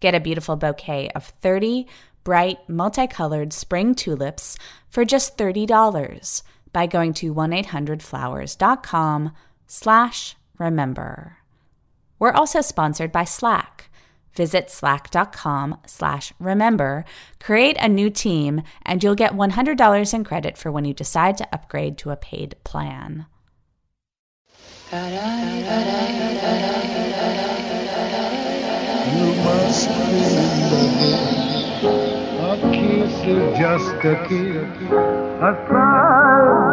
Get a beautiful bouquet of 30 bright, multicolored spring tulips for just $30 by going to 1-800-Flowers.com slash remember. We're also sponsored by Slack. Visit slack.com slash remember, create a new team, and you'll get $100 in credit for when you decide to upgrade to a paid plan. You must remember a kiss is just a kiss, a sigh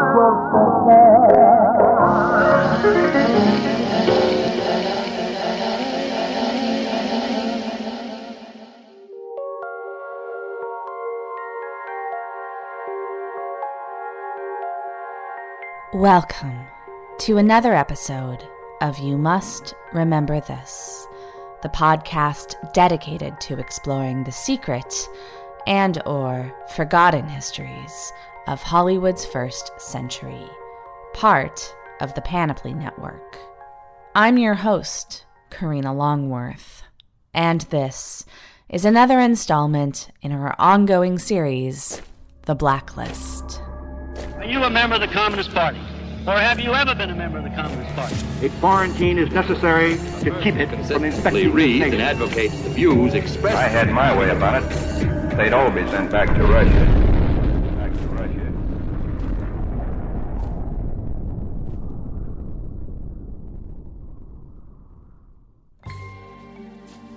Welcome to another episode of You Must Remember This the podcast dedicated to exploring the secret and or forgotten histories of Hollywood's first century, part of the Panoply Network. I'm your host, Karina Longworth, and this is another installment in our ongoing series, The Blacklist. Are you a member of the Communist Party? Or have you ever been a member of the Communist Party? A quarantine is necessary to keep it from infecting reads and advocates the views expressed. I had my way about it. They'd all be sent back to Russia. Back to Russia.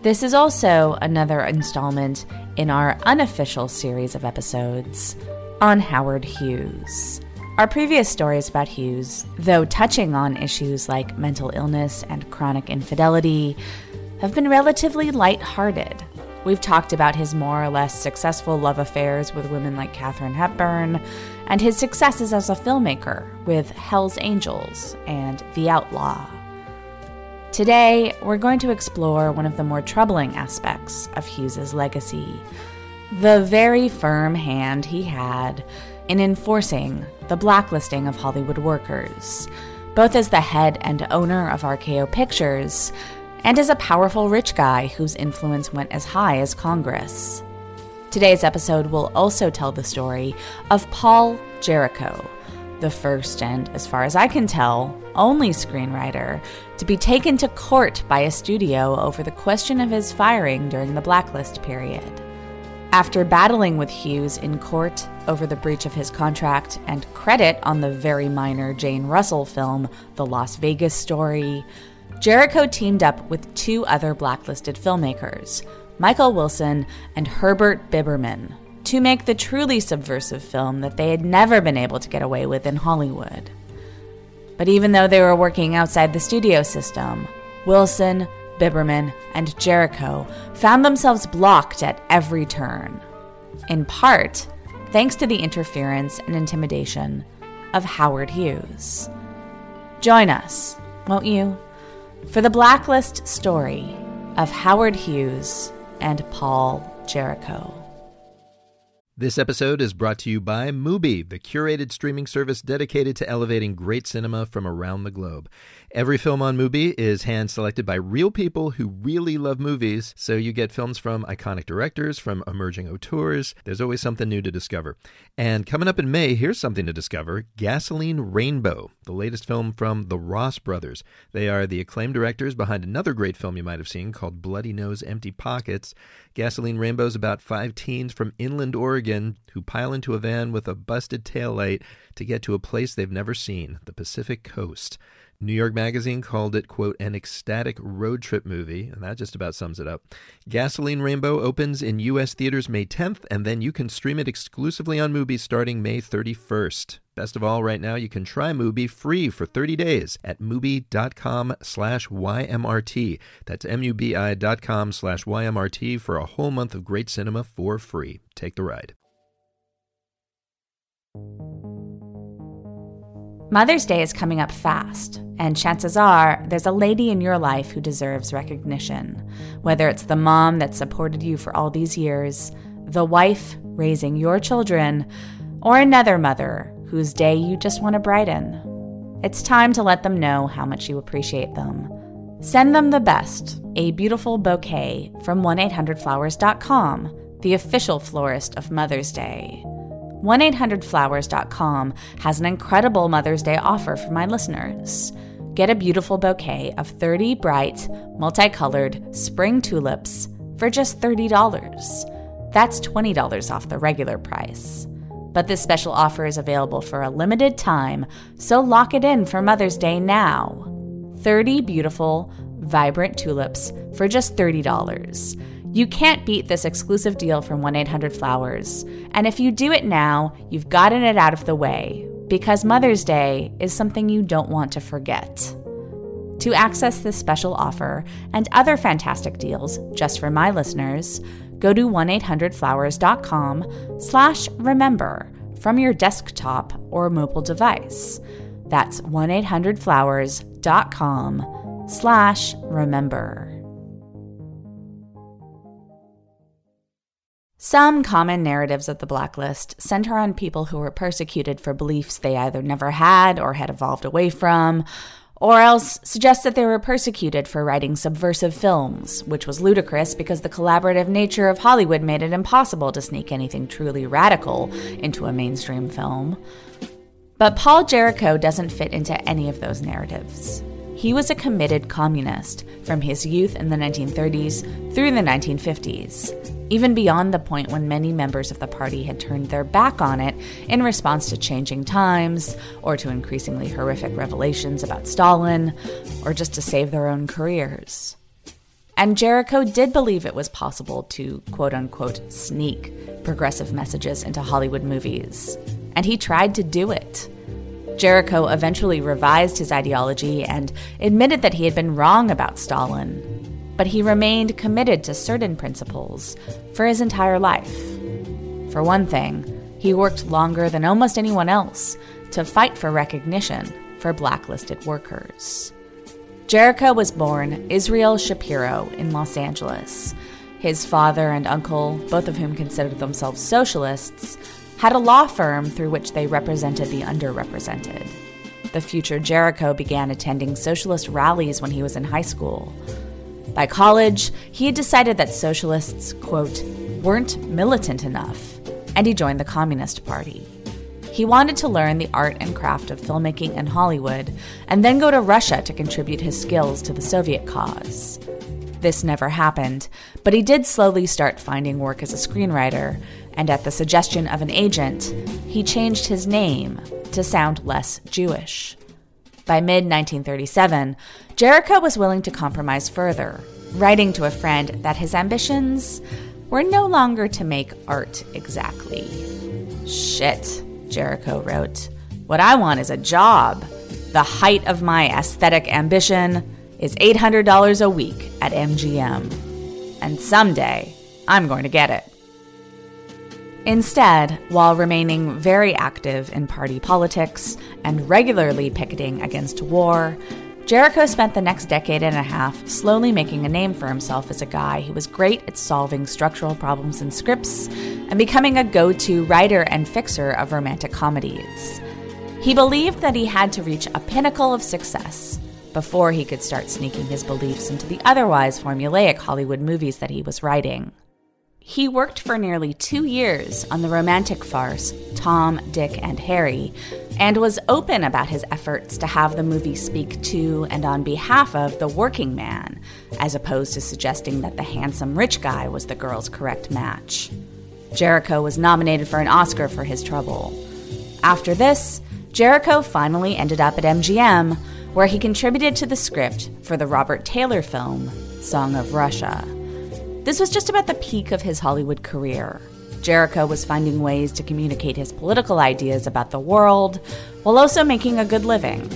This is also another installment in our unofficial series of episodes on Howard Hughes. Our previous stories about Hughes, though touching on issues like mental illness and chronic infidelity, have been relatively light-hearted. We've talked about his more or less successful love affairs with women like Katharine Hepburn, and his successes as a filmmaker with Hell's Angels and The Outlaw. Today, we're going to explore one of the more troubling aspects of Hughes's legacy the very firm hand he had in enforcing the blacklisting of Hollywood workers, both as the head and owner of RKO Pictures and as a powerful rich guy whose influence went as high as Congress. Today's episode will also tell the story of Paul Jarrico, the first and, as far as I can tell, only screenwriter to be taken to court by a studio over the question of his firing during the blacklist period. After battling with Hughes in court over the breach of his contract and credit on the very minor Jane Russell film, The Las Vegas Story, Jarrico teamed up with two other blacklisted filmmakers, Michael Wilson and Herbert Biberman, to make the truly subversive film that they had never been able to get away with in Hollywood. But even though they were working outside the studio system, Wilson, Biberman, and Jarrico found themselves blocked at every turn, in part thanks to the interference and intimidation of Howard Hughes. Join us, won't you, for the blacklist story of Howard Hughes and Paul Jarrico. This episode is brought to you by Mubi, the curated streaming service dedicated to elevating great cinema from around the globe. Every film on Mubi is hand selected by real people who really love movies, so you get films from iconic directors, from emerging auteurs. There's always something new to discover. And coming up in May, here's something to discover Gasoline Rainbow, the latest film from the Ross brothers. They are the acclaimed directors behind another great film you might have seen called Bloody Nose Empty Pockets. Gasoline Rainbow is about five teens from inland Oregon who pile into a van with a busted taillight to get to a place they've never seen, the Pacific Coast. New York Magazine called it, quote, an ecstatic road trip movie, and that just about sums it up. Gasoline Rainbow opens in U.S. theaters May 10th, and then you can stream it exclusively on Mubi starting May 31st. Best of all, right now you can try Mubi free for 30 days at mubi.com slash YMRT. That's M-U-B-I dot com slash YMRT for a whole month of great cinema for free. Take the ride. Mother's Day is coming up fast, and chances are there's a lady in your life who deserves recognition. Whether it's the mom that supported you for all these years, the wife raising your children, or another mother whose day you just want to brighten. It's time to let them know how much you appreciate them. Send them the best, a beautiful bouquet from 1-800-Flowers.com, the official florist of Mother's Day. 1-800-Flowers.com has an incredible Mother's Day offer for my listeners. Get a beautiful bouquet of 30 bright, multicolored spring tulips for just $30. That's $20 off the regular price. But this special offer is available for a limited time, so lock it in for Mother's Day now. 30 beautiful, vibrant tulips for just $30. You can't beat this exclusive deal from 1 800 Flowers. And if you do it now, you've gotten it out of the way because Mother's Day is something you don't want to forget. To access this special offer and other fantastic deals just for my listeners, go to 1-800-Flowers.com slash remember from your desktop or mobile device. That's 1-800-Flowers.com slash remember. Some common narratives of the blacklist center on people who were persecuted for beliefs they either never had or had evolved away from, or else suggest that they were persecuted for writing subversive films, which was ludicrous because the collaborative nature of Hollywood made it impossible to sneak anything truly radical into a mainstream film. But Paul Jarrico doesn't fit into any of those narratives. He was a committed communist from his youth in the 1930s through the 1950s, even beyond the point when many members of the party had turned their back on it in response to changing times, or to increasingly horrific revelations about Stalin, or just to save their own careers. And Jarrico did believe it was possible to quote unquote sneak progressive messages into Hollywood movies. And he tried to do it. Jarrico eventually revised his ideology and admitted that he had been wrong about Stalin, but he remained committed to certain principles for his entire life. For one thing, he worked longer than almost anyone else to fight for recognition for blacklisted workers. Jarrico was born Israel Shapiro in Los Angeles. His father and uncle, both of whom considered themselves socialists, had a law firm through which they represented the underrepresented. The future Jarrico began attending socialist rallies when he was in high school. By college, he had decided that socialists, quote, weren't militant enough, and he joined the Communist Party. He wanted to learn the art and craft of filmmaking in Hollywood and then go to Russia to contribute his skills to the Soviet cause. This never happened, but he did slowly start finding work as a screenwriter, and at the suggestion of an agent, he changed his name to sound less Jewish. By mid 1937, Jarrico was willing to compromise further, writing to a friend that his ambitions were no longer to make art exactly. Shit, Jarrico wrote. What I want is a job. The height of my aesthetic ambition is $800 a week at MGM. And someday, I'm going to get it. Instead, while remaining very active in party politics and regularly picketing against war, Jarrico spent the next decade and a half slowly making a name for himself as a guy who was great at solving structural problems in scripts and becoming a go to writer and fixer of romantic comedies. He believed that he had to reach a pinnacle of success before he could start sneaking his beliefs into the otherwise formulaic Hollywood movies that he was writing. He worked for nearly two years on the romantic farce Tom, Dick, and Harry, and was open about his efforts to have the movie speak to and on behalf of the working man, as opposed to suggesting that the handsome rich guy was the girl's correct match. Jarrico was nominated for an Oscar for his trouble. After this, Jarrico finally ended up at MGM, where he contributed to the script for the Robert Taylor film, Song of Russia. This was just about the peak of his Hollywood career. Jarrico was finding ways to communicate his political ideas about the world while also making a good living.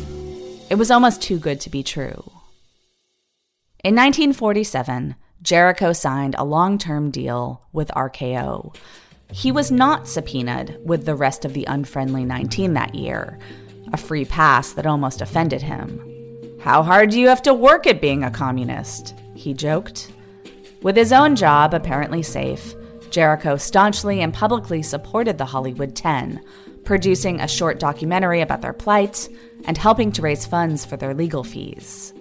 It was almost too good to be true. In 1947, Jarrico signed a long term deal with RKO. He was not subpoenaed with the rest of the unfriendly 19 that year, a free pass that almost offended him. How hard do you have to work at being a communist? He joked. With his own job apparently safe, Jarrico staunchly and publicly supported the Hollywood Ten, producing a short documentary about their plight and helping to raise funds for their legal fees.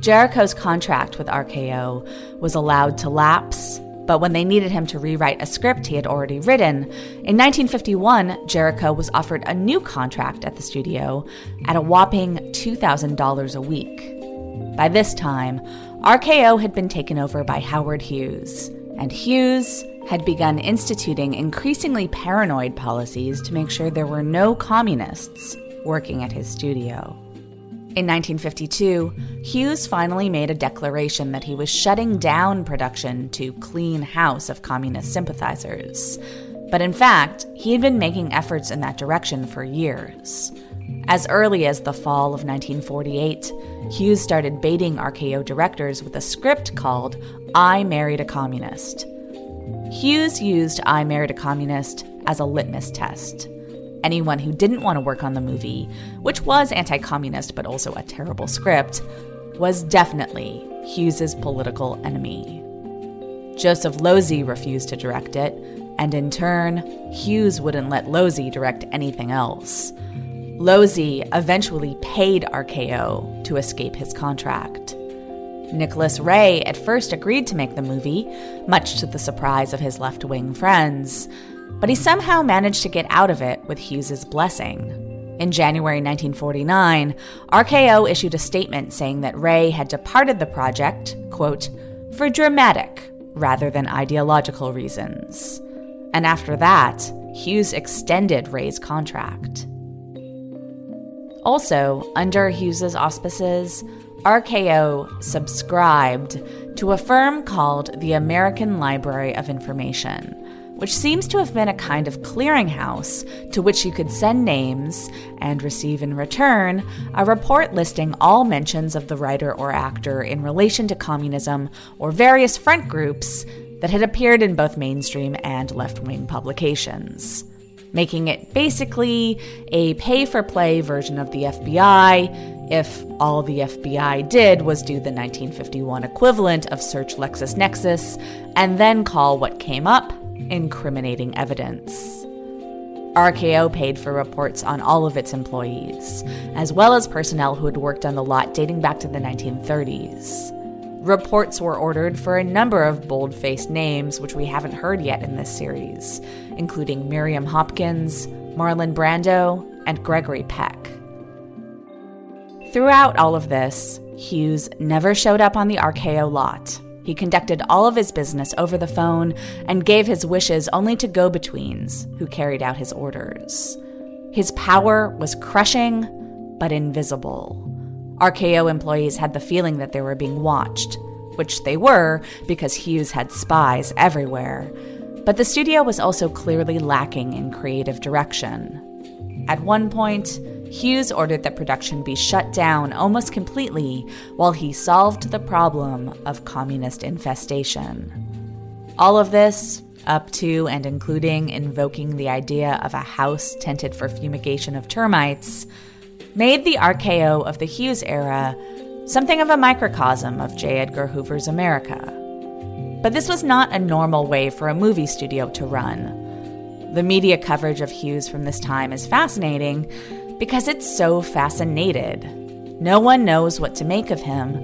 Jarrico's contract with RKO was allowed to lapse, but when they needed him to rewrite a script he had already written, in 1951, Jarrico was offered a new contract at the studio at a whopping $2,000 a week. By this time, RKO had been taken over by Howard Hughes, and Hughes had begun instituting increasingly paranoid policies to make sure there were no communists working at his studio. In 1952, Hughes finally made a declaration that he was shutting down production to clean house of communist sympathizers. But in fact, he had been making efforts in that direction for years. As early as the fall of 1948, Hughes started baiting RKO directors with a script called I Married a Communist. Hughes used I Married a Communist as a litmus test. Anyone who didn't want to work on the movie, which was anti communist but also a terrible script, was definitely Hughes's political enemy. Joseph Losey refused to direct it, and in turn, Hughes wouldn't let Losey direct anything else. Losey eventually paid RKO to escape his contract. Nicholas Ray at first agreed to make the movie, much to the surprise of his left wing friends, but he somehow managed to get out of it with Hughes's blessing. In January 1949, RKO issued a statement saying that Ray had departed the project, quote, for dramatic rather than ideological reasons. And after that, Hughes extended Ray's contract. Also, under Hughes's auspices, RKO subscribed to a firm called the American Library of Information, which seems to have been a kind of clearinghouse to which you could send names and receive in return a report listing all mentions of the writer or actor in relation to communism or various front groups that had appeared in both mainstream and left wing publications making it basically a pay for play version of the FBI if all the FBI did was do the 1951 equivalent of search LexisNexis and then call what came up incriminating evidence. RKO paid for reports on all of its employees, as well as personnel who had worked on the lot dating back to the 1930s. Reports were ordered for a number of bold faced names which we haven't heard yet in this series, including Miriam Hopkins, Marlon Brando, and Gregory Peck. Throughout all of this, Hughes never showed up on the RKO lot. He conducted all of his business over the phone and gave his wishes only to go betweens who carried out his orders. His power was crushing, but invisible. RKO employees had the feeling that they were being watched, which they were because Hughes had spies everywhere. But the studio was also clearly lacking in creative direction. At one point, Hughes ordered that production be shut down almost completely while he solved the problem of communist infestation. All of this, up to and including invoking the idea of a house tented for fumigation of termites, made the RKO of the Hughes era something of a microcosm of J. Edgar Hoover's America. But this was not a normal way for a movie studio to run. The media coverage of Hughes from this time is fascinating because it's so fascinated. No one knows what to make of him,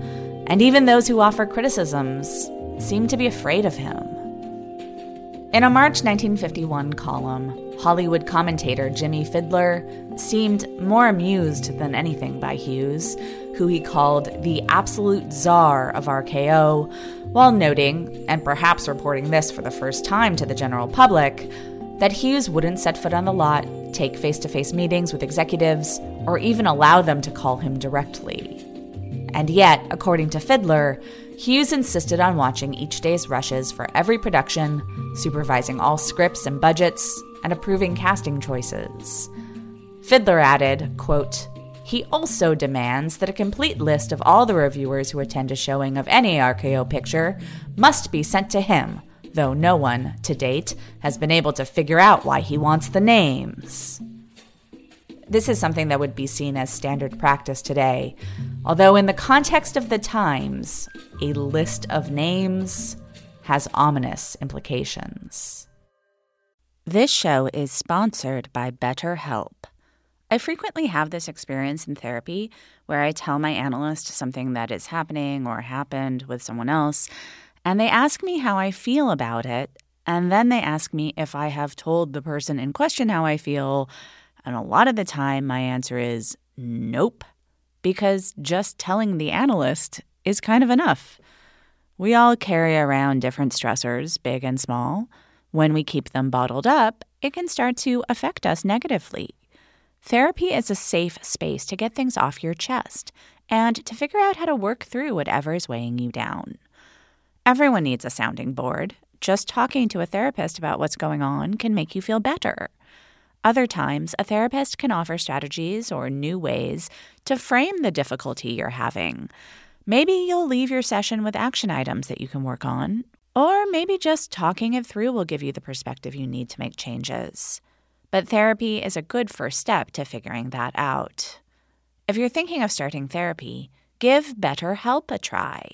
and even those who offer criticisms seem to be afraid of him. In a March 1951 column, Hollywood commentator Jimmy Fidler seemed more amused than anything by Hughes, who he called the absolute czar of RKO, while noting, and perhaps reporting this for the first time to the general public, that Hughes wouldn't set foot on the lot, take face to face meetings with executives, or even allow them to call him directly. And yet, according to Fidler, Hughes insisted on watching each day's rushes for every production, supervising all scripts and budgets, and approving casting choices. Fidler added, quote, he also demands that a complete list of all the reviewers who attend a showing of any RKO picture must be sent to him, though no one, to date, has been able to figure out why he wants the names. This is something that would be seen as standard practice today, although, in the context of the times, a list of names has ominous implications. This show is sponsored by BetterHelp. I frequently have this experience in therapy where I tell my analyst something that is happening or happened with someone else, and they ask me how I feel about it, and then they ask me if I have told the person in question how I feel, and a lot of the time my answer is nope, because just telling the analyst is kind of enough. We all carry around different stressors, big and small. When we keep them bottled up, it can start to affect us negatively. Therapy is a safe space to get things off your chest and to figure out how to work through whatever is weighing you down. Everyone needs a sounding board. Just talking to a therapist about what's going on can make you feel better. Other times, a therapist can offer strategies or new ways to frame the difficulty you're having. Maybe you'll leave your session with action items that you can work on, or maybe just talking it through will give you the perspective you need to make changes. But therapy is a good first step to figuring that out. If you're thinking of starting therapy, give BetterHelp a try.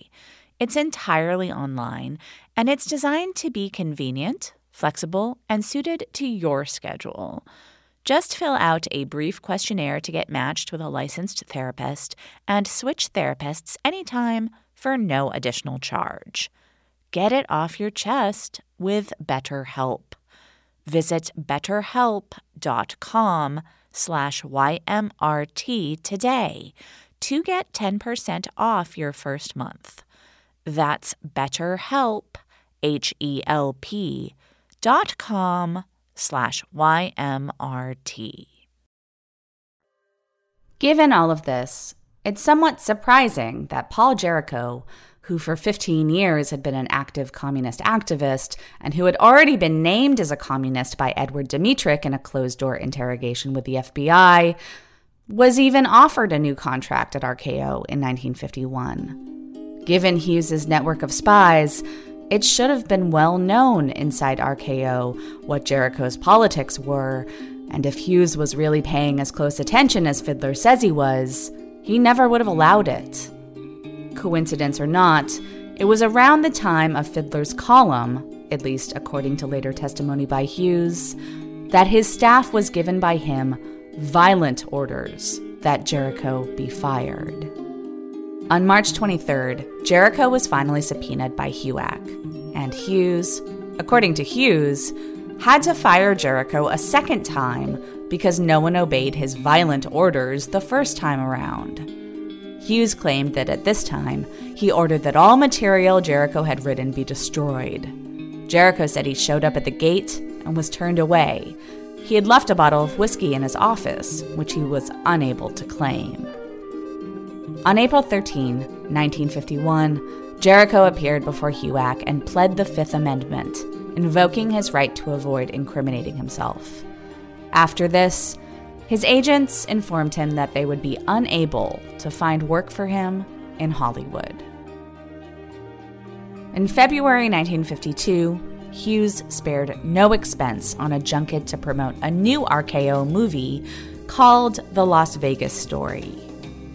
It's entirely online and it's designed to be convenient, flexible, and suited to your schedule. Just fill out a brief questionnaire to get matched with a licensed therapist and switch therapists anytime for no additional charge. Get it off your chest with BetterHelp. Visit betterhelp.com slash YMRT today to get 10% off your first month. That's betterhelp, H-E-L-P dot com slash YMRT. Given all of this, it's somewhat surprising that Paul Jarrico who for 15 years had been an active communist activist and who had already been named as a communist by Edward Dmytryk in a closed door interrogation with the FBI, was even offered a new contract at RKO in 1951. Given Hughes's network of spies, it should have been well known inside RKO what Jarrico's politics were, and if Hughes was really paying as close attention as Fidler says he was, he never would have allowed it coincidence or not, it was around the time of Fidler's column, at least according to later testimony by Hughes, that his staff was given by him violent orders that Jarrico be fired. On March 23rd, Jarrico was finally subpoenaed by HUAC, and Hughes, according to Hughes, had to fire Jarrico a second time because no one obeyed his violent orders the first time around. Hughes claimed that at this time, he ordered that all material Jarrico had written be destroyed. Jarrico said he showed up at the gate and was turned away. He had left a bottle of whiskey in his office, which he was unable to claim. On April 13, 1951, Jarrico appeared before HUAC and pled the Fifth Amendment, invoking his right to avoid incriminating himself. After this, His agents informed him that they would be unable to find work for him in Hollywood. In February 1952, Hughes spared no expense on a junket to promote a new RKO movie called The Las Vegas Story.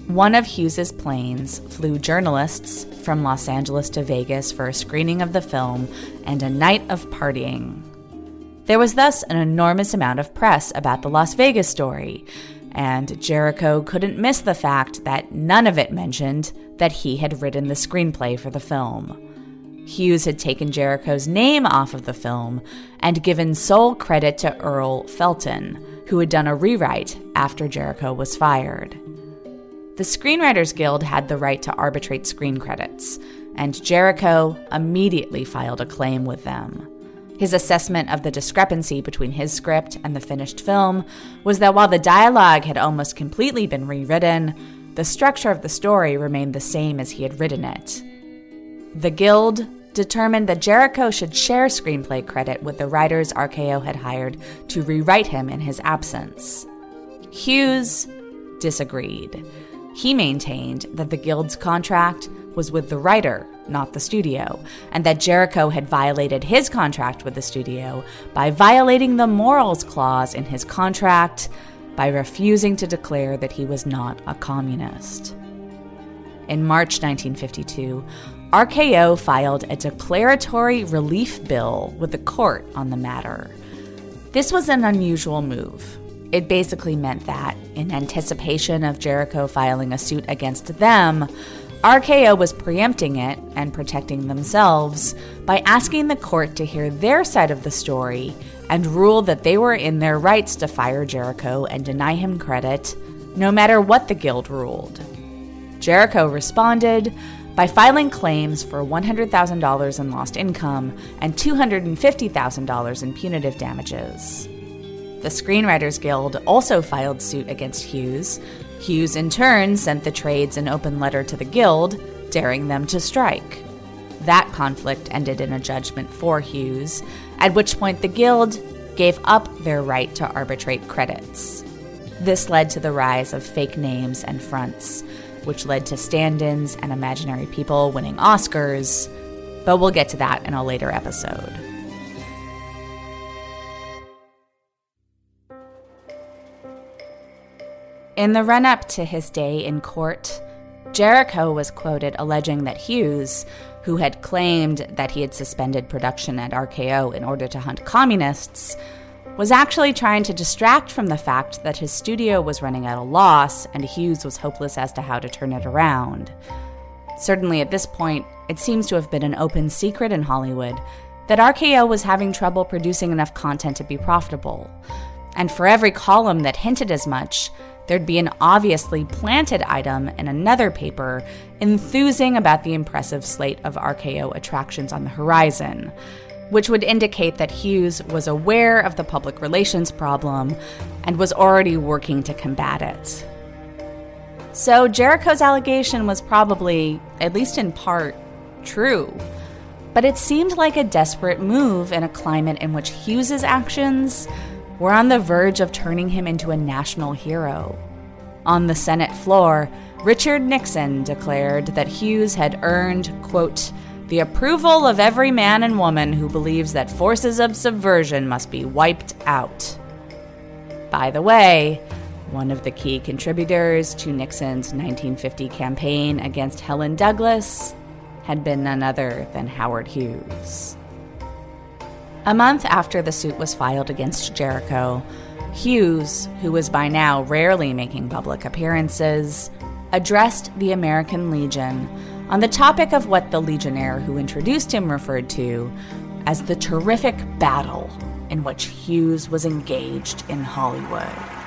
One of Hughes's planes flew journalists from Los Angeles to Vegas for a screening of the film and a night of partying. There was thus an enormous amount of press about the Las Vegas story, and Jarrico couldn't miss the fact that none of it mentioned that he had written the screenplay for the film. Hughes had taken Jarrico's name off of the film and given sole credit to Earl Felton, who had done a rewrite after Jarrico was fired. The Screenwriters Guild had the right to arbitrate screen credits, and Jarrico immediately filed a claim with them. His assessment of the discrepancy between his script and the finished film was that while the dialogue had almost completely been rewritten, the structure of the story remained the same as he had written it. The Guild determined that Jarrico should share screenplay credit with the writers RKO had hired to rewrite him in his absence. Hughes disagreed. He maintained that the Guild's contract was with the writer, not the studio, and that Jarrico had violated his contract with the studio by violating the morals clause in his contract by refusing to declare that he was not a communist. In March 1952, RKO filed a declaratory relief bill with the court on the matter. This was an unusual move. It basically meant that, in anticipation of Jarrico filing a suit against them, RKO was preempting it and protecting themselves by asking the court to hear their side of the story and rule that they were in their rights to fire Jarrico and deny him credit, no matter what the guild ruled. Jarrico responded by filing claims for $100,000 in lost income and $250,000 in punitive damages. The Screenwriters Guild also filed suit against Hughes. Hughes, in turn, sent the trades an open letter to the Guild, daring them to strike. That conflict ended in a judgment for Hughes, at which point the Guild gave up their right to arbitrate credits. This led to the rise of fake names and fronts, which led to stand ins and imaginary people winning Oscars, but we'll get to that in a later episode. In the run up to his day in court, Jarrico was quoted alleging that Hughes, who had claimed that he had suspended production at RKO in order to hunt communists, was actually trying to distract from the fact that his studio was running at a loss and Hughes was hopeless as to how to turn it around. Certainly at this point, it seems to have been an open secret in Hollywood that RKO was having trouble producing enough content to be profitable. And for every column that hinted as much, there'd be an obviously planted item in another paper enthusing about the impressive slate of RKO attractions on the horizon which would indicate that Hughes was aware of the public relations problem and was already working to combat it. So Jarrico's allegation was probably, at least in part, true. But it seemed like a desperate move in a climate in which Hughes's actions were on the verge of turning him into a national hero. On the Senate floor, Richard Nixon declared that Hughes had earned, quote, the approval of every man and woman who believes that forces of subversion must be wiped out. By the way, one of the key contributors to Nixon's 1950 campaign against Helen Douglas had been none other than Howard Hughes. A month after the suit was filed against Jarrico, Hughes, who was by now rarely making public appearances, addressed the American Legion on the topic of what the Legionnaire who introduced him referred to as the terrific battle in which Hughes was engaged in Hollywood.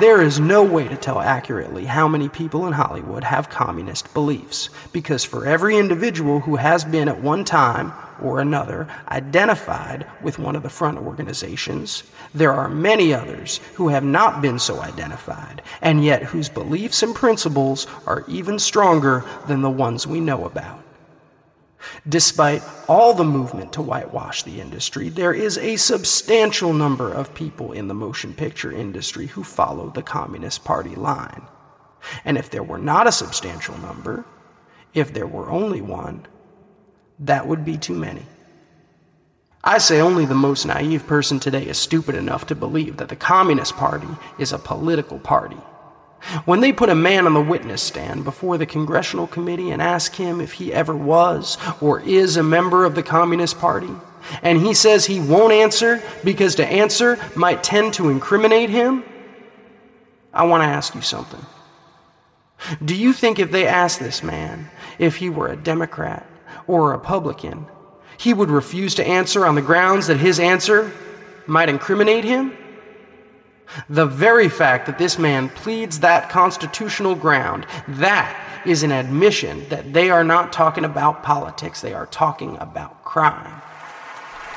There is no way to tell accurately how many people in Hollywood have communist beliefs, because for every individual who has been at one time or another identified with one of the front organizations, there are many others who have not been so identified, and yet whose beliefs and principles are even stronger than the ones we know about. Despite all the movement to whitewash the industry, there is a substantial number of people in the motion picture industry who follow the Communist Party line. And if there were not a substantial number, if there were only one, that would be too many. I say only the most naive person today is stupid enough to believe that the Communist Party is a political party. When they put a man on the witness stand before the Congressional Committee and ask him if he ever was or is a member of the Communist Party, and he says he won't answer because to answer might tend to incriminate him, I want to ask you something. Do you think if they asked this man if he were a Democrat or a Republican, he would refuse to answer on the grounds that his answer might incriminate him? The very fact that this man pleads that constitutional ground, that is an admission that they are not talking about politics, they are talking about crime.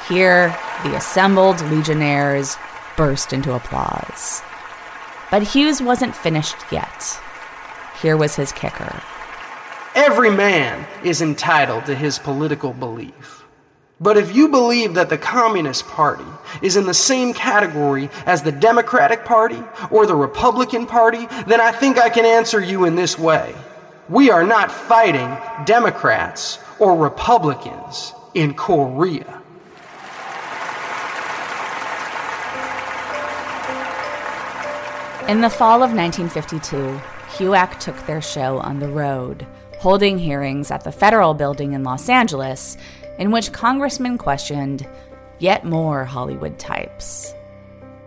Here, the assembled legionnaires burst into applause. But Hughes wasn't finished yet. Here was his kicker. Every man is entitled to his political belief. But if you believe that the Communist Party is in the same category as the Democratic Party or the Republican Party, then I think I can answer you in this way. We are not fighting Democrats or Republicans in Korea. In the fall of 1952, HUAC took their show on the road, holding hearings at the federal building in Los Angeles in which congressmen questioned yet more Hollywood types.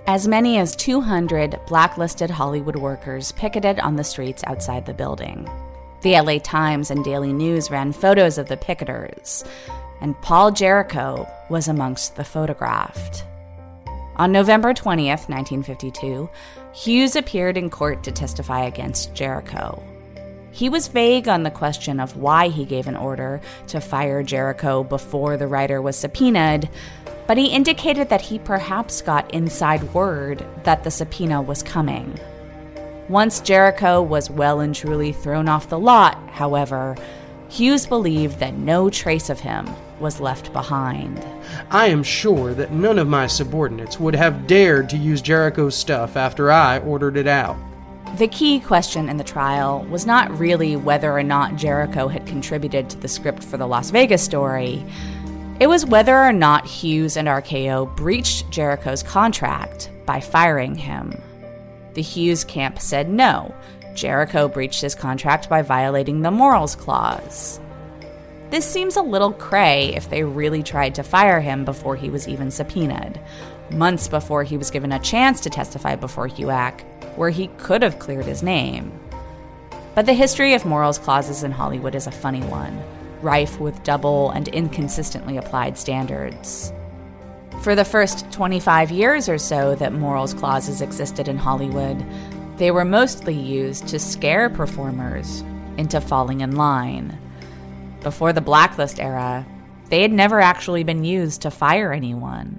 As many as 200 blacklisted Hollywood workers picketed on the streets outside the building. The LA Times and Daily News ran photos of the picketers, and Paul Jarrico was amongst the photographed. On November 20th, 1952, Hughes appeared in court to testify against Jarrico. He was vague on the question of why he gave an order to fire Jarrico before the writer was subpoenaed, but he indicated that he perhaps got inside word that the subpoena was coming. Once Jarrico was well and truly thrown off the lot, however, Hughes believed that no trace of him was left behind. I am sure that none of my subordinates would have dared to use Jarrico's stuff after I ordered it out. The key question in the trial was not really whether or not Jarrico had contributed to the script for the Las Vegas story. It was whether or not Hughes and RKO breached Jarrico's contract by firing him. The Hughes camp said no, Jarrico breached his contract by violating the morals clause. This seems a little cray if they really tried to fire him before he was even subpoenaed, months before he was given a chance to testify before HUAC, where he could have cleared his name. But the history of morals clauses in Hollywood is a funny one, rife with double and inconsistently applied standards. For the first 25 years or so that morals clauses existed in Hollywood, they were mostly used to scare performers into falling in line. Before the blacklist era, they had never actually been used to fire anyone.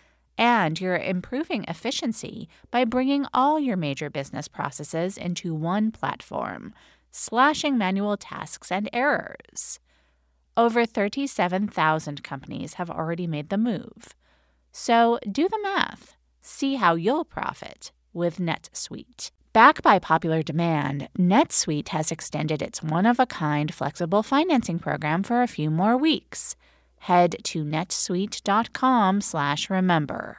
and you're improving efficiency by bringing all your major business processes into one platform, slashing manual tasks and errors. Over 37,000 companies have already made the move. So do the math. See how you'll profit with NetSuite. Backed by popular demand, NetSuite has extended its one of a kind flexible financing program for a few more weeks. Head to netsuite.com slash remember.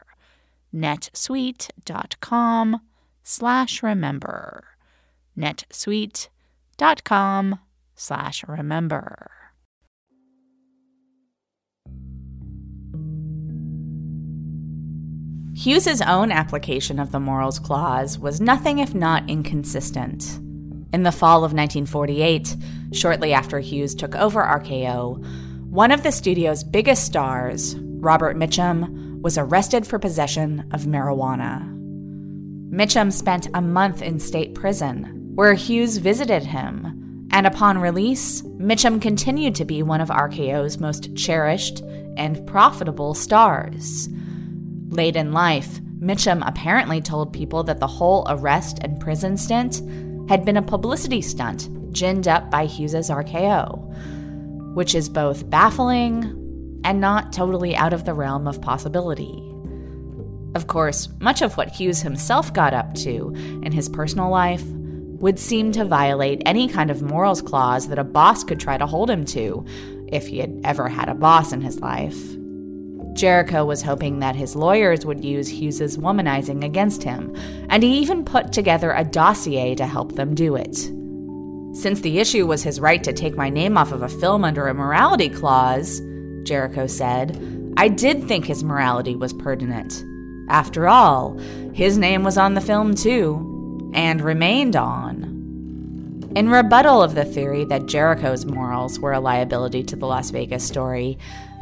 netsuite.com slash remember. netsuite.com slash remember. Hughes's own application of the morals clause was nothing if not inconsistent. In the fall of 1948, shortly after Hughes took over RKO, one of the studio's biggest stars, Robert Mitchum, was arrested for possession of marijuana. Mitchum spent a month in state prison, where Hughes visited him, and upon release, Mitchum continued to be one of RKO's most cherished and profitable stars. Late in life, Mitchum apparently told people that the whole arrest and prison stint had been a publicity stunt ginned up by Hughes's RKO, which is both baffling and not totally out of the realm of possibility. Of course, much of what Hughes himself got up to in his personal life would seem to violate any kind of morals clause that a boss could try to hold him to, if he had ever had a boss in his life. Jarrico was hoping that his lawyers would use Hughes's womanizing against him, and he even put together a dossier to help them do it. Since the issue was his right to take my name off of a film under a morality clause, Jarrico said, I did think his morality was pertinent. After all, his name was on the film too, and remained on. In rebuttal of the theory that Jarrico's morals were a liability to the Las Vegas story,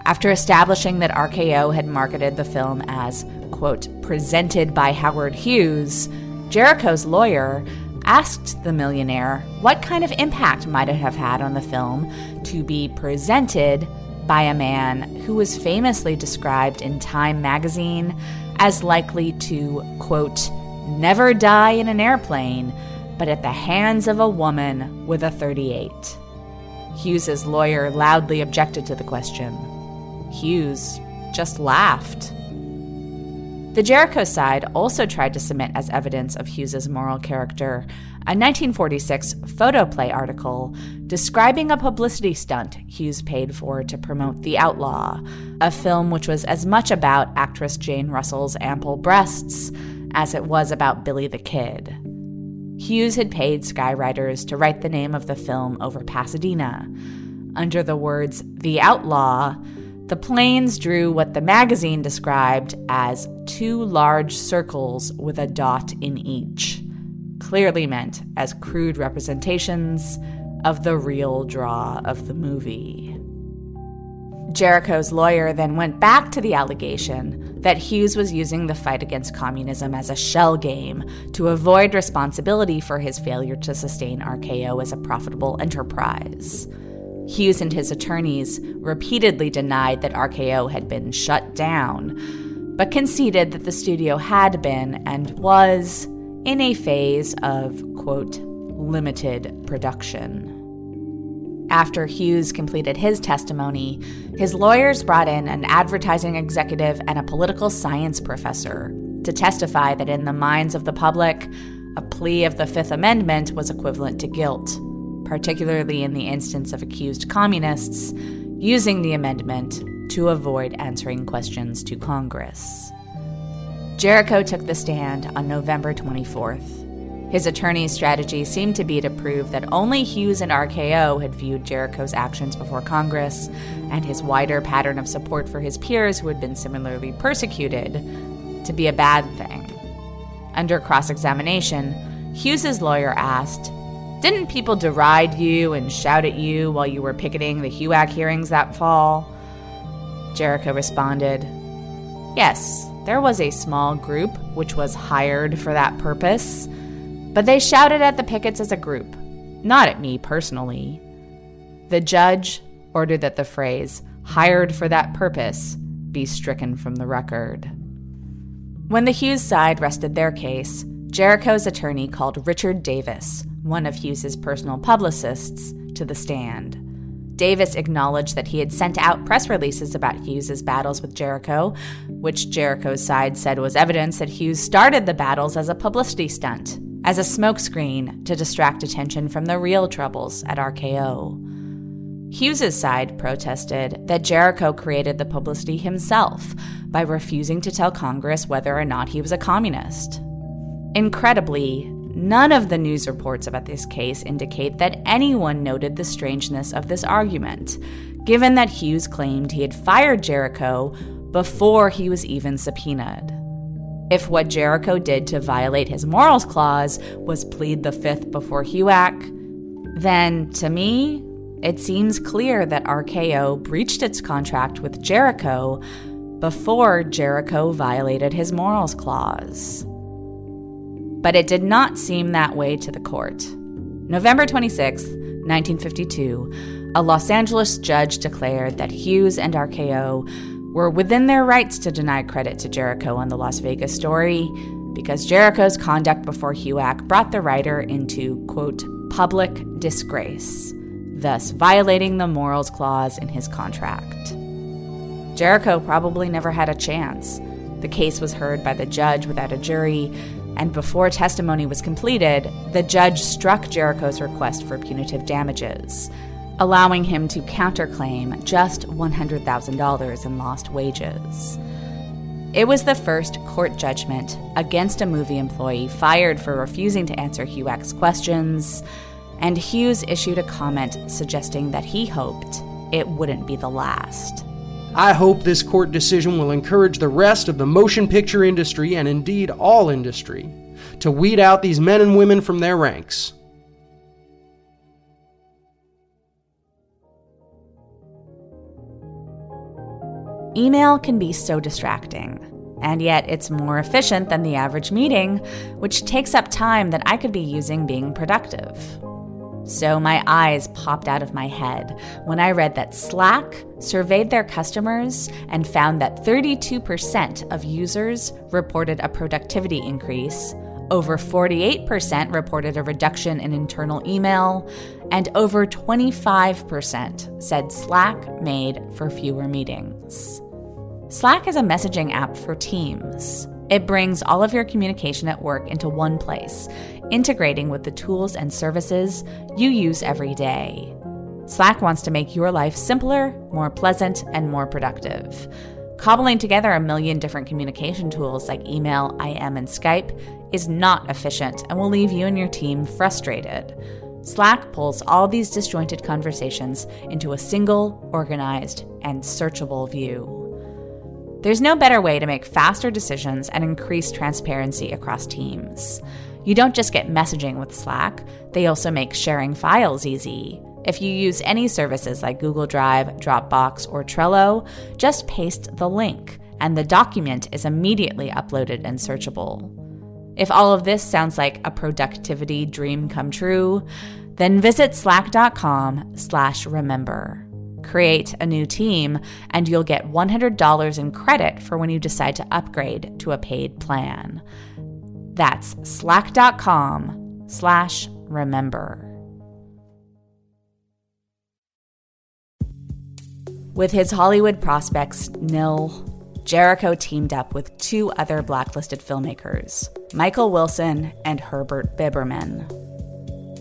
after establishing that RKO had marketed the film as, quote, presented by Howard Hughes, Jarrico's lawyer asked the millionaire what kind of impact might it have had on the film to be presented by a man who was famously described in Time magazine as likely to, quote, never die in an airplane, but at the hands of a woman with a 38. Hughes's lawyer loudly objected to the question. Hughes just laughed. The Jarrico side also tried to submit as evidence of Hughes's moral character a 1946 photoplay article describing a publicity stunt Hughes paid for to promote The Outlaw, a film which was as much about actress Jane Russell's ample breasts as it was about Billy the Kid. Hughes had paid skywriters to write the name of the film over Pasadena. Under the words The Outlaw, the planes drew what the magazine described as two large circles with a dot in each, clearly meant as crude representations of the real draw of the movie. Jarrico's lawyer then went back to the allegation that Hughes was using the fight against communism as a shell game to avoid responsibility for his failure to sustain RKO as a profitable enterprise. Hughes and his attorneys repeatedly denied that RKO had been shut down, but conceded that the studio had been and was in a phase of, quote, limited production. After Hughes completed his testimony, his lawyers brought in an advertising executive and a political science professor to testify that in the minds of the public, a plea of the Fifth Amendment was equivalent to guilt particularly in the instance of accused communists, using the amendment to avoid answering questions to Congress. Jarrico took the stand on November 24th. His attorney's strategy seemed to be to prove that only Hughes and RKO had viewed Jarrico's actions before Congress and his wider pattern of support for his peers who had been similarly persecuted to be a bad thing. Under cross examination, Hughes's lawyer asked didn't people deride you and shout at you while you were picketing the HUAC hearings that fall? Jarrico responded, Yes, there was a small group which was hired for that purpose, but they shouted at the pickets as a group, not at me personally. The judge ordered that the phrase, hired for that purpose, be stricken from the record. When the Hughes side rested their case, Jarrico's attorney called Richard Davis, one of Hughes's personal publicists, to the stand. Davis acknowledged that he had sent out press releases about Hughes's battles with Jarrico, which Jarrico's side said was evidence that Hughes started the battles as a publicity stunt, as a smokescreen to distract attention from the real troubles at RKO. Hughes's side protested that Jarrico created the publicity himself by refusing to tell Congress whether or not he was a communist. Incredibly, none of the news reports about this case indicate that anyone noted the strangeness of this argument, given that Hughes claimed he had fired Jarrico before he was even subpoenaed. If what Jarrico did to violate his morals clause was plead the fifth before HUAC, then to me, it seems clear that RKO breached its contract with Jarrico before Jarrico violated his morals clause. But it did not seem that way to the court. November 26, 1952, a Los Angeles judge declared that Hughes and RKO were within their rights to deny credit to Jarrico on the Las Vegas story because Jarrico's conduct before HUAC brought the writer into, quote, public disgrace thus violating the morals clause in his contract. Jarrico probably never had a chance. The case was heard by the judge without a jury, and before testimony was completed, the judge struck Jarrico's request for punitive damages, allowing him to counterclaim just $100,000 in lost wages. It was the first court judgment against a movie employee fired for refusing to answer HUAC's questions and Hughes issued a comment suggesting that he hoped it wouldn't be the last. I hope this court decision will encourage the rest of the motion picture industry, and indeed all industry, to weed out these men and women from their ranks. Email can be so distracting, and yet it's more efficient than the average meeting, which takes up time that I could be using being productive. So my eyes popped out of my head when I read that Slack surveyed their customers and found that 32% of users reported a productivity increase, over 48% reported a reduction in internal email, and over 25% said Slack made for fewer meetings. Slack is a messaging app for teams. It brings all of your communication at work into one place, integrating with the tools and services you use every day. Slack wants to make your life simpler, more pleasant, and more productive. Cobbling together a million different communication tools like email, IM, and Skype is not efficient and will leave you and your team frustrated. Slack pulls all these disjointed conversations into a single, organized, and searchable view. There's no better way to make faster decisions and increase transparency across teams. You don't just get messaging with Slack, they also make sharing files easy. If you use any services like Google Drive, Dropbox, or Trello, just paste the link, and the document is immediately uploaded and searchable. If all of this sounds like a productivity dream come true, then visit slack.com/remember create a new team, and you'll get $100 in credit for when you decide to upgrade to a paid plan. That's slack.com slash remember. With his Hollywood prospects nil, Jarrico teamed up with two other blacklisted filmmakers, Michael Wilson and Herbert Biberman.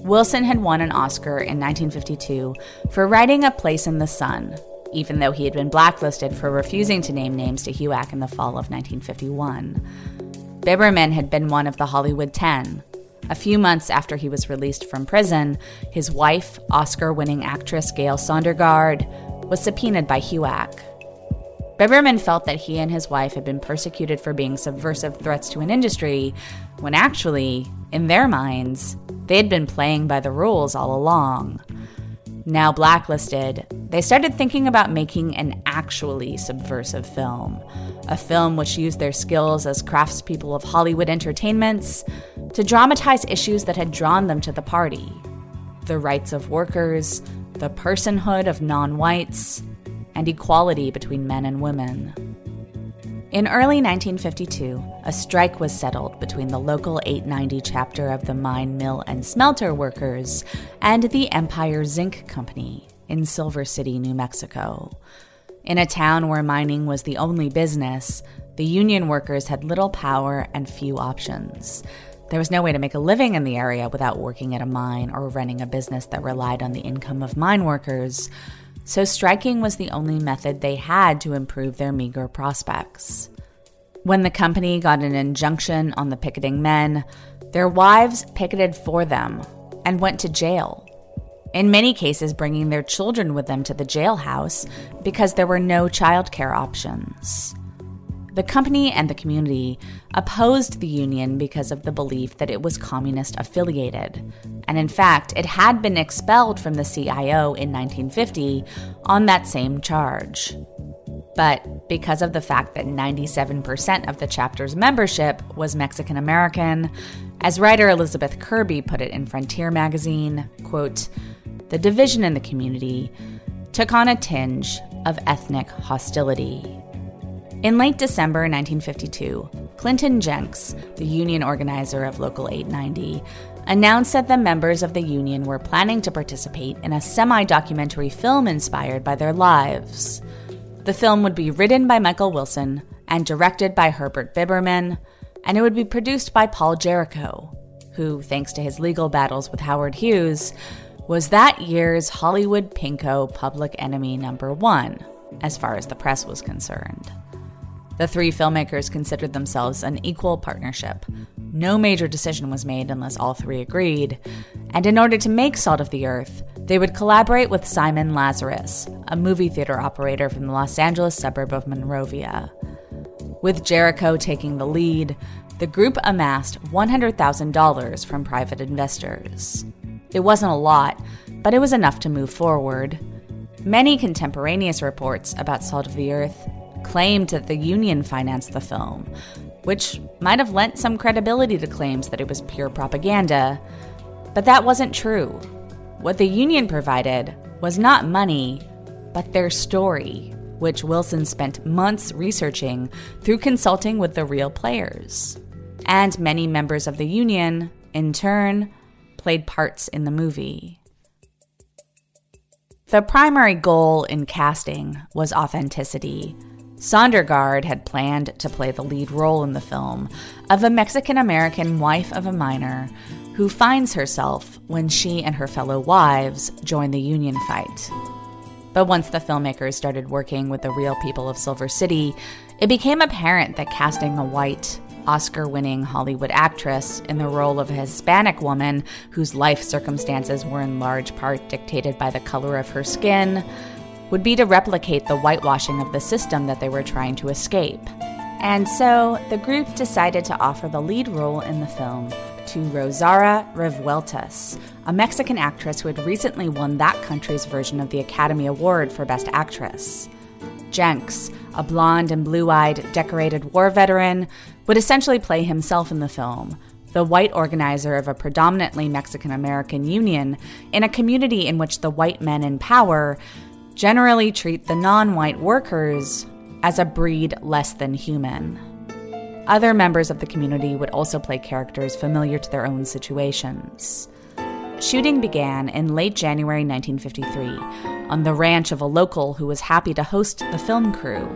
Wilson had won an Oscar in 1952 for writing A Place in the Sun, even though he had been blacklisted for refusing to name names to HUAC in the fall of 1951. Biberman had been one of the Hollywood Ten. A few months after he was released from prison, his wife, Oscar winning actress Gale Sondergaard, was subpoenaed by HUAC. Biberman felt that he and his wife had been persecuted for being subversive threats to an industry, when actually, in their minds, they had been playing by the rules all along. Now blacklisted, they started thinking about making an actually subversive film. A film which used their skills as craftspeople of Hollywood entertainments to dramatize issues that had drawn them to the party the rights of workers, the personhood of non whites, and equality between men and women. In early 1952, a strike was settled between the local 890 chapter of the mine, mill, and smelter workers and the Empire Zinc Company in Silver City, New Mexico. In a town where mining was the only business, the union workers had little power and few options. There was no way to make a living in the area without working at a mine or running a business that relied on the income of mine workers, so striking was the only method they had to improve their meager prospects. When the company got an injunction on the picketing men, their wives picketed for them and went to jail. In many cases, bringing their children with them to the jailhouse because there were no childcare options. The company and the community opposed the union because of the belief that it was communist affiliated. And in fact, it had been expelled from the CIO in 1950 on that same charge. But because of the fact that 97% of the chapter's membership was Mexican American, as writer Elizabeth Kirby put it in Frontier magazine, quote, the division in the community took on a tinge of ethnic hostility. In late December 1952, Clinton Jencks, the union organizer of Local 890, announced that the members of the union were planning to participate in a semi documentary film inspired by their lives. The film would be written by Michael Wilson and directed by Herbert Biberman, and it would be produced by Paul Jarrico, who, thanks to his legal battles with Howard Hughes, was that year's Hollywood Pinko public enemy number one, as far as the press was concerned. The three filmmakers considered themselves an equal partnership. No major decision was made unless all three agreed. And in order to make Salt of the Earth, they would collaborate with Simon Lazarus, a movie theater operator from the Los Angeles suburb of Monrovia. With Jarrico taking the lead, the group amassed $100,000 from private investors. It wasn't a lot, but it was enough to move forward. Many contemporaneous reports about Salt of the Earth claimed that the Union financed the film, which might have lent some credibility to claims that it was pure propaganda. But that wasn't true. What the Union provided was not money, but their story, which Wilson spent months researching through consulting with the real players. And many members of the Union, in turn, played parts in the movie. The primary goal in casting was authenticity. Sondergaard had planned to play the lead role in the film of a Mexican American wife of a miner who finds herself when she and her fellow wives join the Union fight. But once the filmmakers started working with the real people of Silver City, it became apparent that casting a white, Oscar winning Hollywood actress in the role of a Hispanic woman whose life circumstances were in large part dictated by the color of her skin would be to replicate the whitewashing of the system that they were trying to escape. And so the group decided to offer the lead role in the film to Rosaura Revueltas, a Mexican actress who had recently won that country's version of the Academy Award for Best Actress. Jencks, a blonde and blue eyed decorated war veteran, would essentially play himself in the film, the white organizer of a predominantly Mexican American union in a community in which the white men in power generally treat the non white workers as a breed less than human. Other members of the community would also play characters familiar to their own situations. Shooting began in late January 1953 on the ranch of a local who was happy to host the film crew.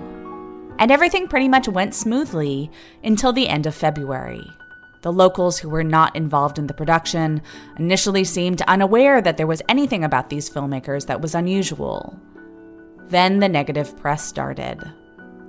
And everything pretty much went smoothly until the end of February. The locals who were not involved in the production initially seemed unaware that there was anything about these filmmakers that was unusual. Then the negative press started.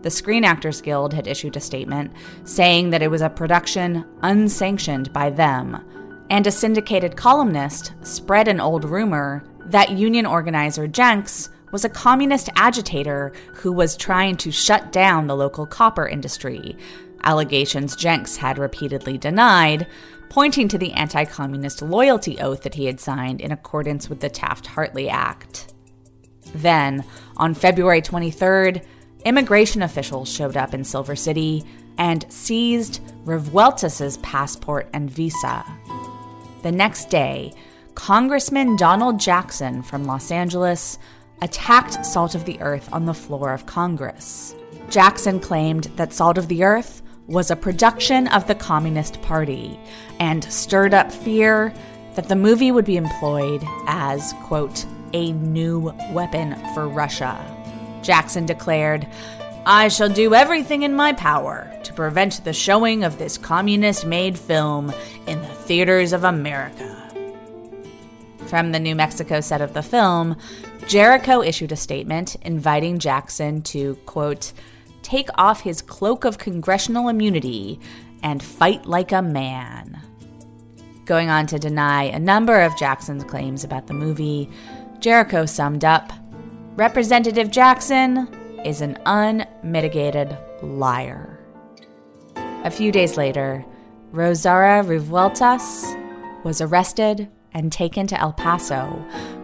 The Screen Actors Guild had issued a statement saying that it was a production unsanctioned by them, and a syndicated columnist spread an old rumor that union organizer Jencks was a communist agitator who was trying to shut down the local copper industry, allegations Jencks had repeatedly denied, pointing to the anti communist loyalty oath that he had signed in accordance with the Taft Hartley Act. Then, on February 23rd, immigration officials showed up in Silver City and seized Revueltas' passport and visa. The next day, Congressman Donald Jackson from Los Angeles attacked Salt of the Earth on the floor of Congress. Jackson claimed that Salt of the Earth was a production of the Communist Party and stirred up fear that the movie would be employed as, quote, a new weapon for Russia. Jackson declared, I shall do everything in my power to prevent the showing of this communist made film in the theaters of America. From the New Mexico set of the film, Jarrico issued a statement inviting Jackson to, quote, take off his cloak of congressional immunity and fight like a man. Going on to deny a number of Jackson's claims about the movie, Jarrico summed up Representative Jackson is an unmitigated liar. A few days later, Rosaura Revueltas was arrested and taken to El Paso,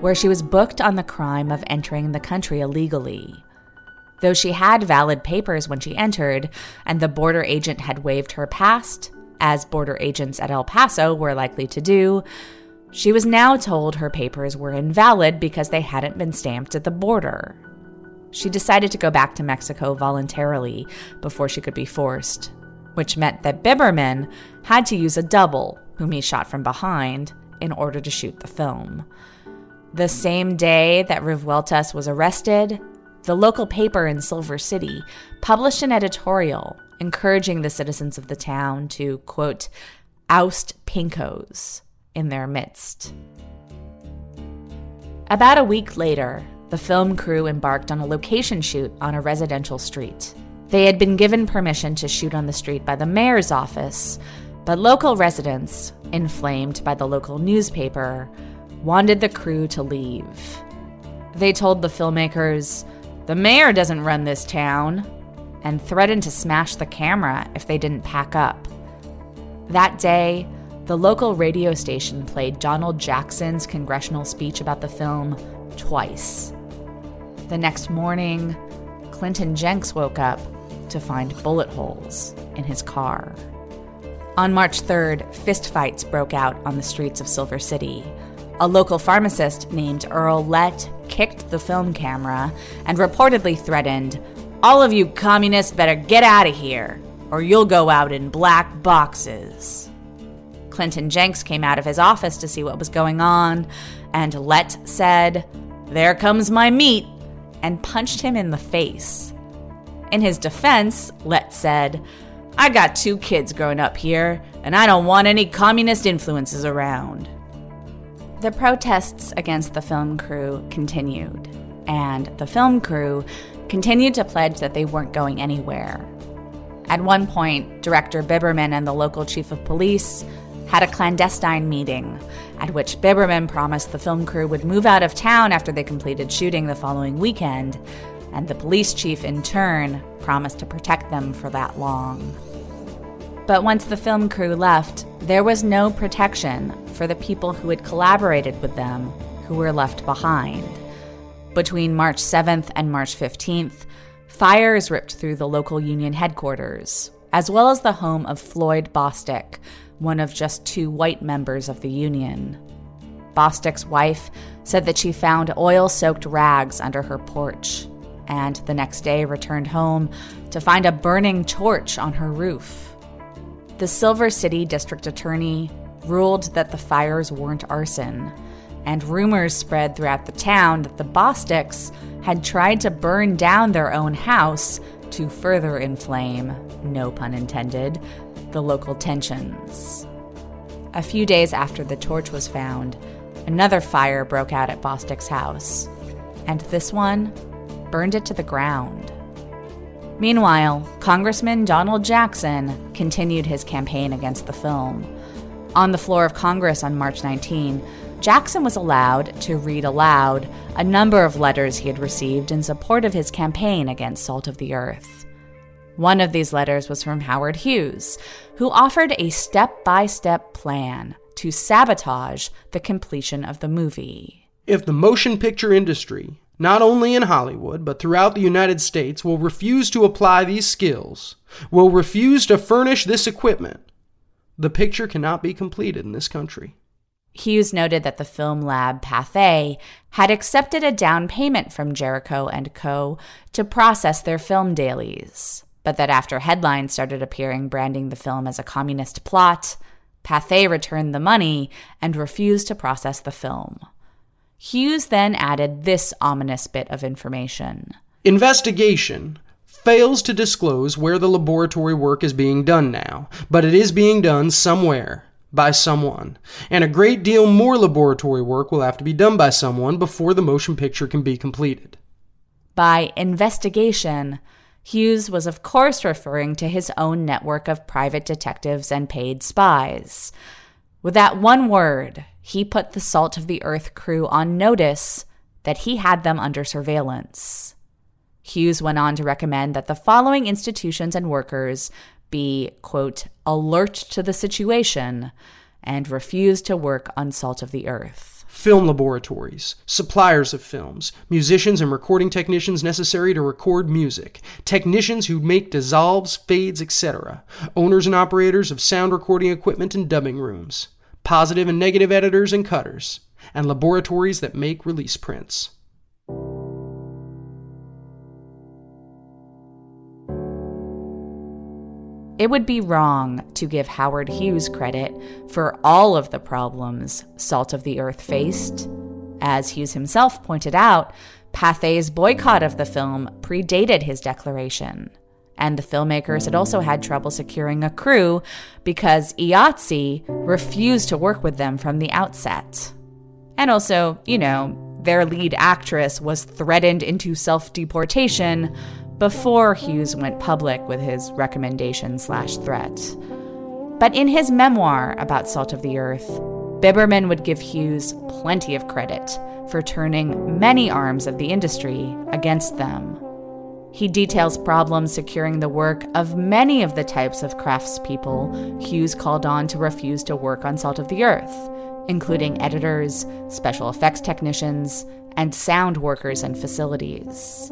where she was booked on the crime of entering the country illegally. Though she had valid papers when she entered, and the border agent had waived her past, as border agents at El Paso were likely to do, she was now told her papers were invalid because they hadn't been stamped at the border. She decided to go back to Mexico voluntarily before she could be forced, which meant that Biberman had to use a double, whom he shot from behind, in order to shoot the film. The same day that Revueltas was arrested, the local paper in Silver City published an editorial encouraging the citizens of the town to, quote, oust pinkos in their midst. About a week later, the film crew embarked on a location shoot on a residential street. They had been given permission to shoot on the street by the mayor's office, but local residents, inflamed by the local newspaper, wanted the crew to leave. They told the filmmakers, The mayor doesn't run this town, and threatened to smash the camera if they didn't pack up. That day, the local radio station played Donald Jackson's congressional speech about the film twice. The next morning, Clinton Jencks woke up to find bullet holes in his car. On March 3rd, fistfights broke out on the streets of Silver City. A local pharmacist named Earl Lett kicked the film camera and reportedly threatened, All of you communists better get out of here, or you'll go out in black boxes. Clinton Jencks came out of his office to see what was going on, and Lett said, There comes my meat, and punched him in the face. In his defense, Lett said, I got two kids growing up here, and I don't want any communist influences around. The protests against the film crew continued, and the film crew continued to pledge that they weren't going anywhere. At one point, Director Biberman and the local chief of police had a clandestine meeting at which Biberman promised the film crew would move out of town after they completed shooting the following weekend, and the police chief in turn promised to protect them for that long. But once the film crew left, there was no protection for the people who had collaborated with them who were left behind. Between March 7th and March 15th, fires ripped through the local union headquarters, as well as the home of Floyd Bostick, one of just two white members of the union. Bostick's wife said that she found oil soaked rags under her porch, and the next day returned home to find a burning torch on her roof. The Silver City District Attorney ruled that the fires weren't arson, and rumors spread throughout the town that the Bosticks had tried to burn down their own house to further inflame, no pun intended, the local tensions. A few days after the torch was found, another fire broke out at Bostick's house, and this one burned it to the ground. Meanwhile, Congressman Donald Jackson continued his campaign against the film. On the floor of Congress on March 19, Jackson was allowed to read aloud a number of letters he had received in support of his campaign against Salt of the Earth. One of these letters was from Howard Hughes, who offered a step by step plan to sabotage the completion of the movie. If the motion picture industry not only in Hollywood, but throughout the United States, will refuse to apply these skills, will refuse to furnish this equipment, the picture cannot be completed in this country. Hughes noted that the film lab Pathé had accepted a down payment from Jarrico and Co. to process their film dailies, but that after headlines started appearing branding the film as a communist plot, Pathé returned the money and refused to process the film. Hughes then added this ominous bit of information Investigation fails to disclose where the laboratory work is being done now, but it is being done somewhere by someone. And a great deal more laboratory work will have to be done by someone before the motion picture can be completed. By investigation, Hughes was, of course, referring to his own network of private detectives and paid spies. With that one word, he put the Salt of the Earth crew on notice that he had them under surveillance. Hughes went on to recommend that the following institutions and workers be, quote, alert to the situation and refuse to work on Salt of the Earth film laboratories, suppliers of films, musicians and recording technicians necessary to record music, technicians who make dissolves, fades, etc., owners and operators of sound recording equipment and dubbing rooms, positive and negative editors and cutters, and laboratories that make release prints. It would be wrong to give Howard Hughes credit for all of the problems Salt of the Earth faced. As Hughes himself pointed out, Pathé's boycott of the film predated his declaration. And the filmmakers had also had trouble securing a crew because IATSE refused to work with them from the outset. And also, you know, their lead actress was threatened into self deportation before Hughes went public with his recommendation slash threat. But in his memoir about Salt of the Earth, Biberman would give Hughes plenty of credit for turning many arms of the industry against them. He details problems securing the work of many of the types of craftspeople Hughes called on to refuse to work on Salt of the Earth, including editors, special effects technicians, and sound workers and facilities.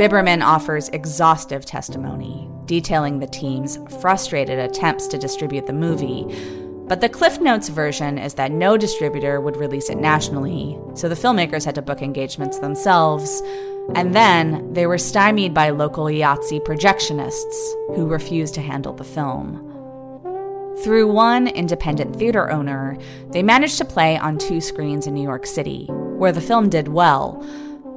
Biberman offers exhaustive testimony, detailing the team's frustrated attempts to distribute the movie. But the Cliff Notes version is that no distributor would release it nationally, so the filmmakers had to book engagements themselves. And then they were stymied by local IATSE projectionists who refused to handle the film. Through one independent theater owner, they managed to play on two screens in New York City, where the film did well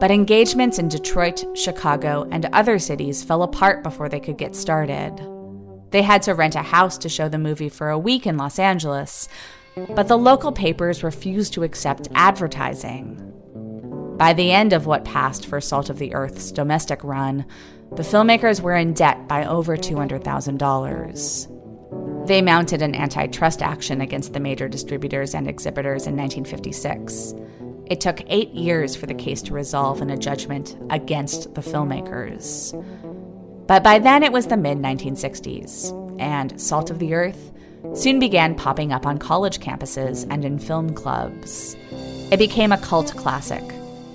but engagements in Detroit, Chicago, and other cities fell apart before they could get started. They had to rent a house to show the movie for a week in Los Angeles, but the local papers refused to accept advertising. By the end of what passed for Salt of the Earth's domestic run, the filmmakers were in debt by over $200,000. They mounted an antitrust action against the major distributors and exhibitors in 1956. It took eight years for the case to resolve in a judgment against the filmmakers. But by then it was the mid 1960s, and Salt of the Earth soon began popping up on college campuses and in film clubs. It became a cult classic,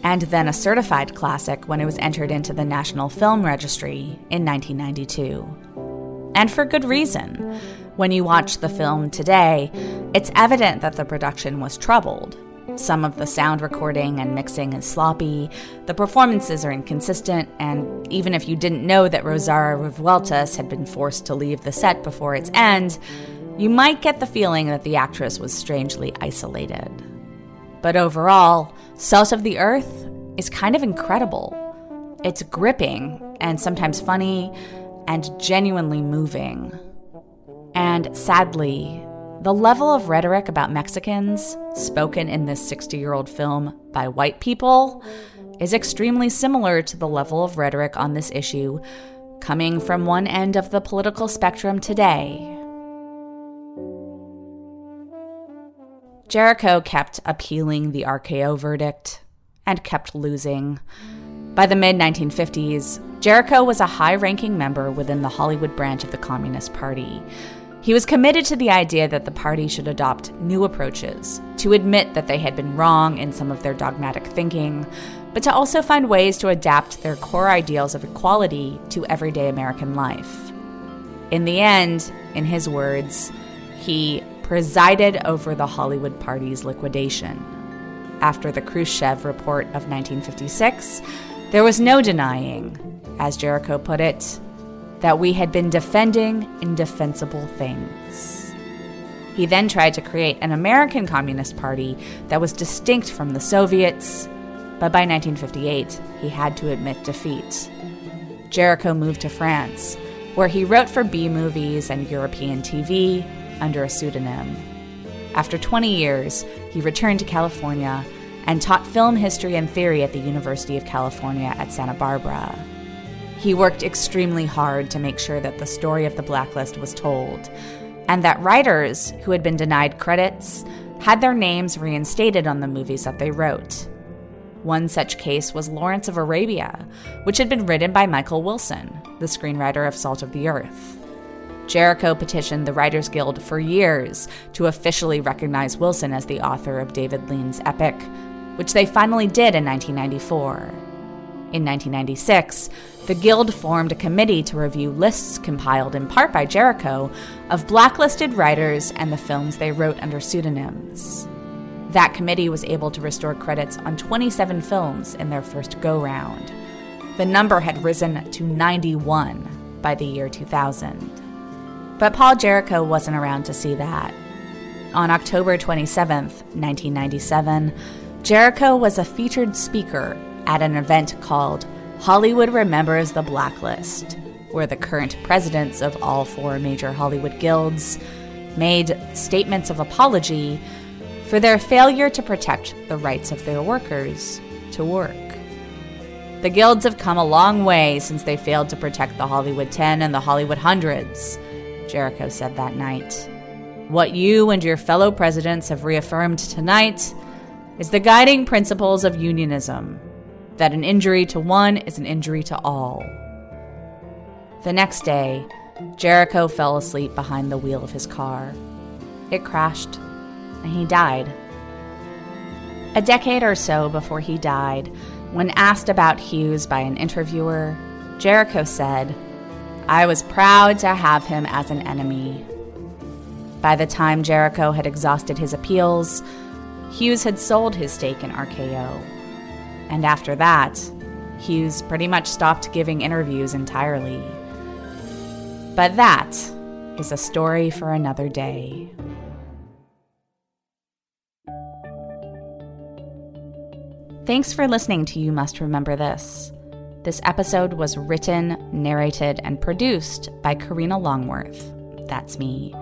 and then a certified classic when it was entered into the National Film Registry in 1992. And for good reason. When you watch the film today, it's evident that the production was troubled some of the sound recording and mixing is sloppy, the performances are inconsistent, and even if you didn't know that Rosario Revueltas had been forced to leave the set before its end, you might get the feeling that the actress was strangely isolated. But overall, Salt of the Earth is kind of incredible. It's gripping and sometimes funny and genuinely moving. And sadly, the level of rhetoric about Mexicans, spoken in this 60 year old film by white people, is extremely similar to the level of rhetoric on this issue coming from one end of the political spectrum today. Jarrico kept appealing the RKO verdict and kept losing. By the mid 1950s, Jarrico was a high ranking member within the Hollywood branch of the Communist Party he was committed to the idea that the party should adopt new approaches, to admit that they had been wrong in some of their dogmatic thinking, but to also find ways to adapt their core ideals of equality to everyday American life. In the end, in his words, he presided over the Hollywood Party's liquidation. After the Khrushchev Report of 1956, there was no denying, as Jarrico put it, that we had been defending indefensible things. He then tried to create an American Communist Party that was distinct from the Soviets, but by 1958, he had to admit defeat. Jarrico moved to France, where he wrote for B movies and European TV under a pseudonym. After 20 years, he returned to California and taught film history and theory at the University of California at Santa Barbara. He worked extremely hard to make sure that the story of the blacklist was told, and that writers who had been denied credits had their names reinstated on the movies that they wrote. One such case was Lawrence of Arabia, which had been written by Michael Wilson, the screenwriter of Salt of the Earth. Jarrico petitioned the Writers Guild for years to officially recognize Wilson as the author of David Lean's epic, which they finally did in 1994. In 1996, the Guild formed a committee to review lists compiled in part by Jarrico of blacklisted writers and the films they wrote under pseudonyms. That committee was able to restore credits on 27 films in their first go round. The number had risen to 91 by the year 2000. But Paul Jarrico wasn't around to see that. On October 27, 1997, Jarrico was a featured speaker at an event called Hollywood Remembers the Blacklist, where the current presidents of all four major Hollywood guilds made statements of apology for their failure to protect the rights of their workers to work. The guilds have come a long way since they failed to protect the Hollywood 10 and the Hollywood hundreds, Jarrico said that night. What you and your fellow presidents have reaffirmed tonight is the guiding principles of unionism that an injury to one is an injury to all. The next day, Jarrico fell asleep behind the wheel of his car. It crashed, and he died. A decade or so before he died, when asked about Hughes by an interviewer, Jarrico said, I was proud to have him as an enemy. By the time Jarrico had exhausted his appeals, Hughes had sold his stake in RKO. And after that, Hughes pretty much stopped giving interviews entirely. But that is a story for another day. Thanks for listening to You Must Remember This. This episode was written, narrated, and produced by Karina Longworth. That's me.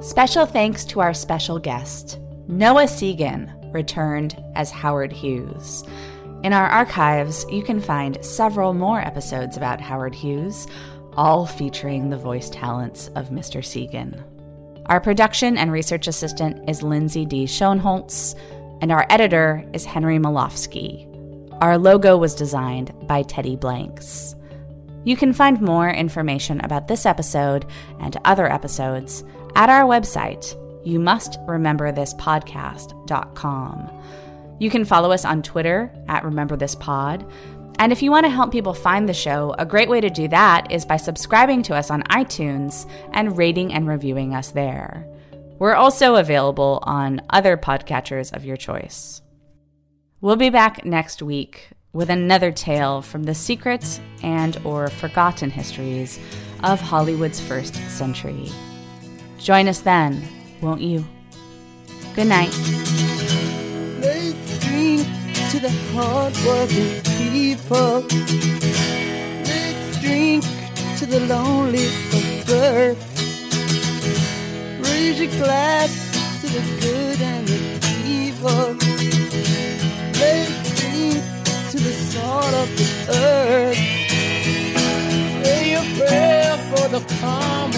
Special thanks to our special guest, Noah Segan, returned as Howard Hughes. In our archives, you can find several more episodes about Howard Hughes, all featuring the voice talents of Mr. Segan. Our production and research assistant is Lindsay D. Schoenholtz, and our editor is Henry Molofsky. Our logo was designed by Teddy Blanks. You can find more information about this episode and other episodes at our website, you You can follow us on Twitter at Remember This Pod. And if you want to help people find the show, a great way to do that is by subscribing to us on iTunes and rating and reviewing us there. We're also available on other podcatchers of your choice. We'll be back next week with another tale from the secret and or forgotten histories of Hollywood's first century. Join us then, won't you? Good night to the hardworking people. Let's drink to the lonely of earth. Raise your glass to the good and the evil. Let's drink to the salt of the earth. Say a prayer for the common.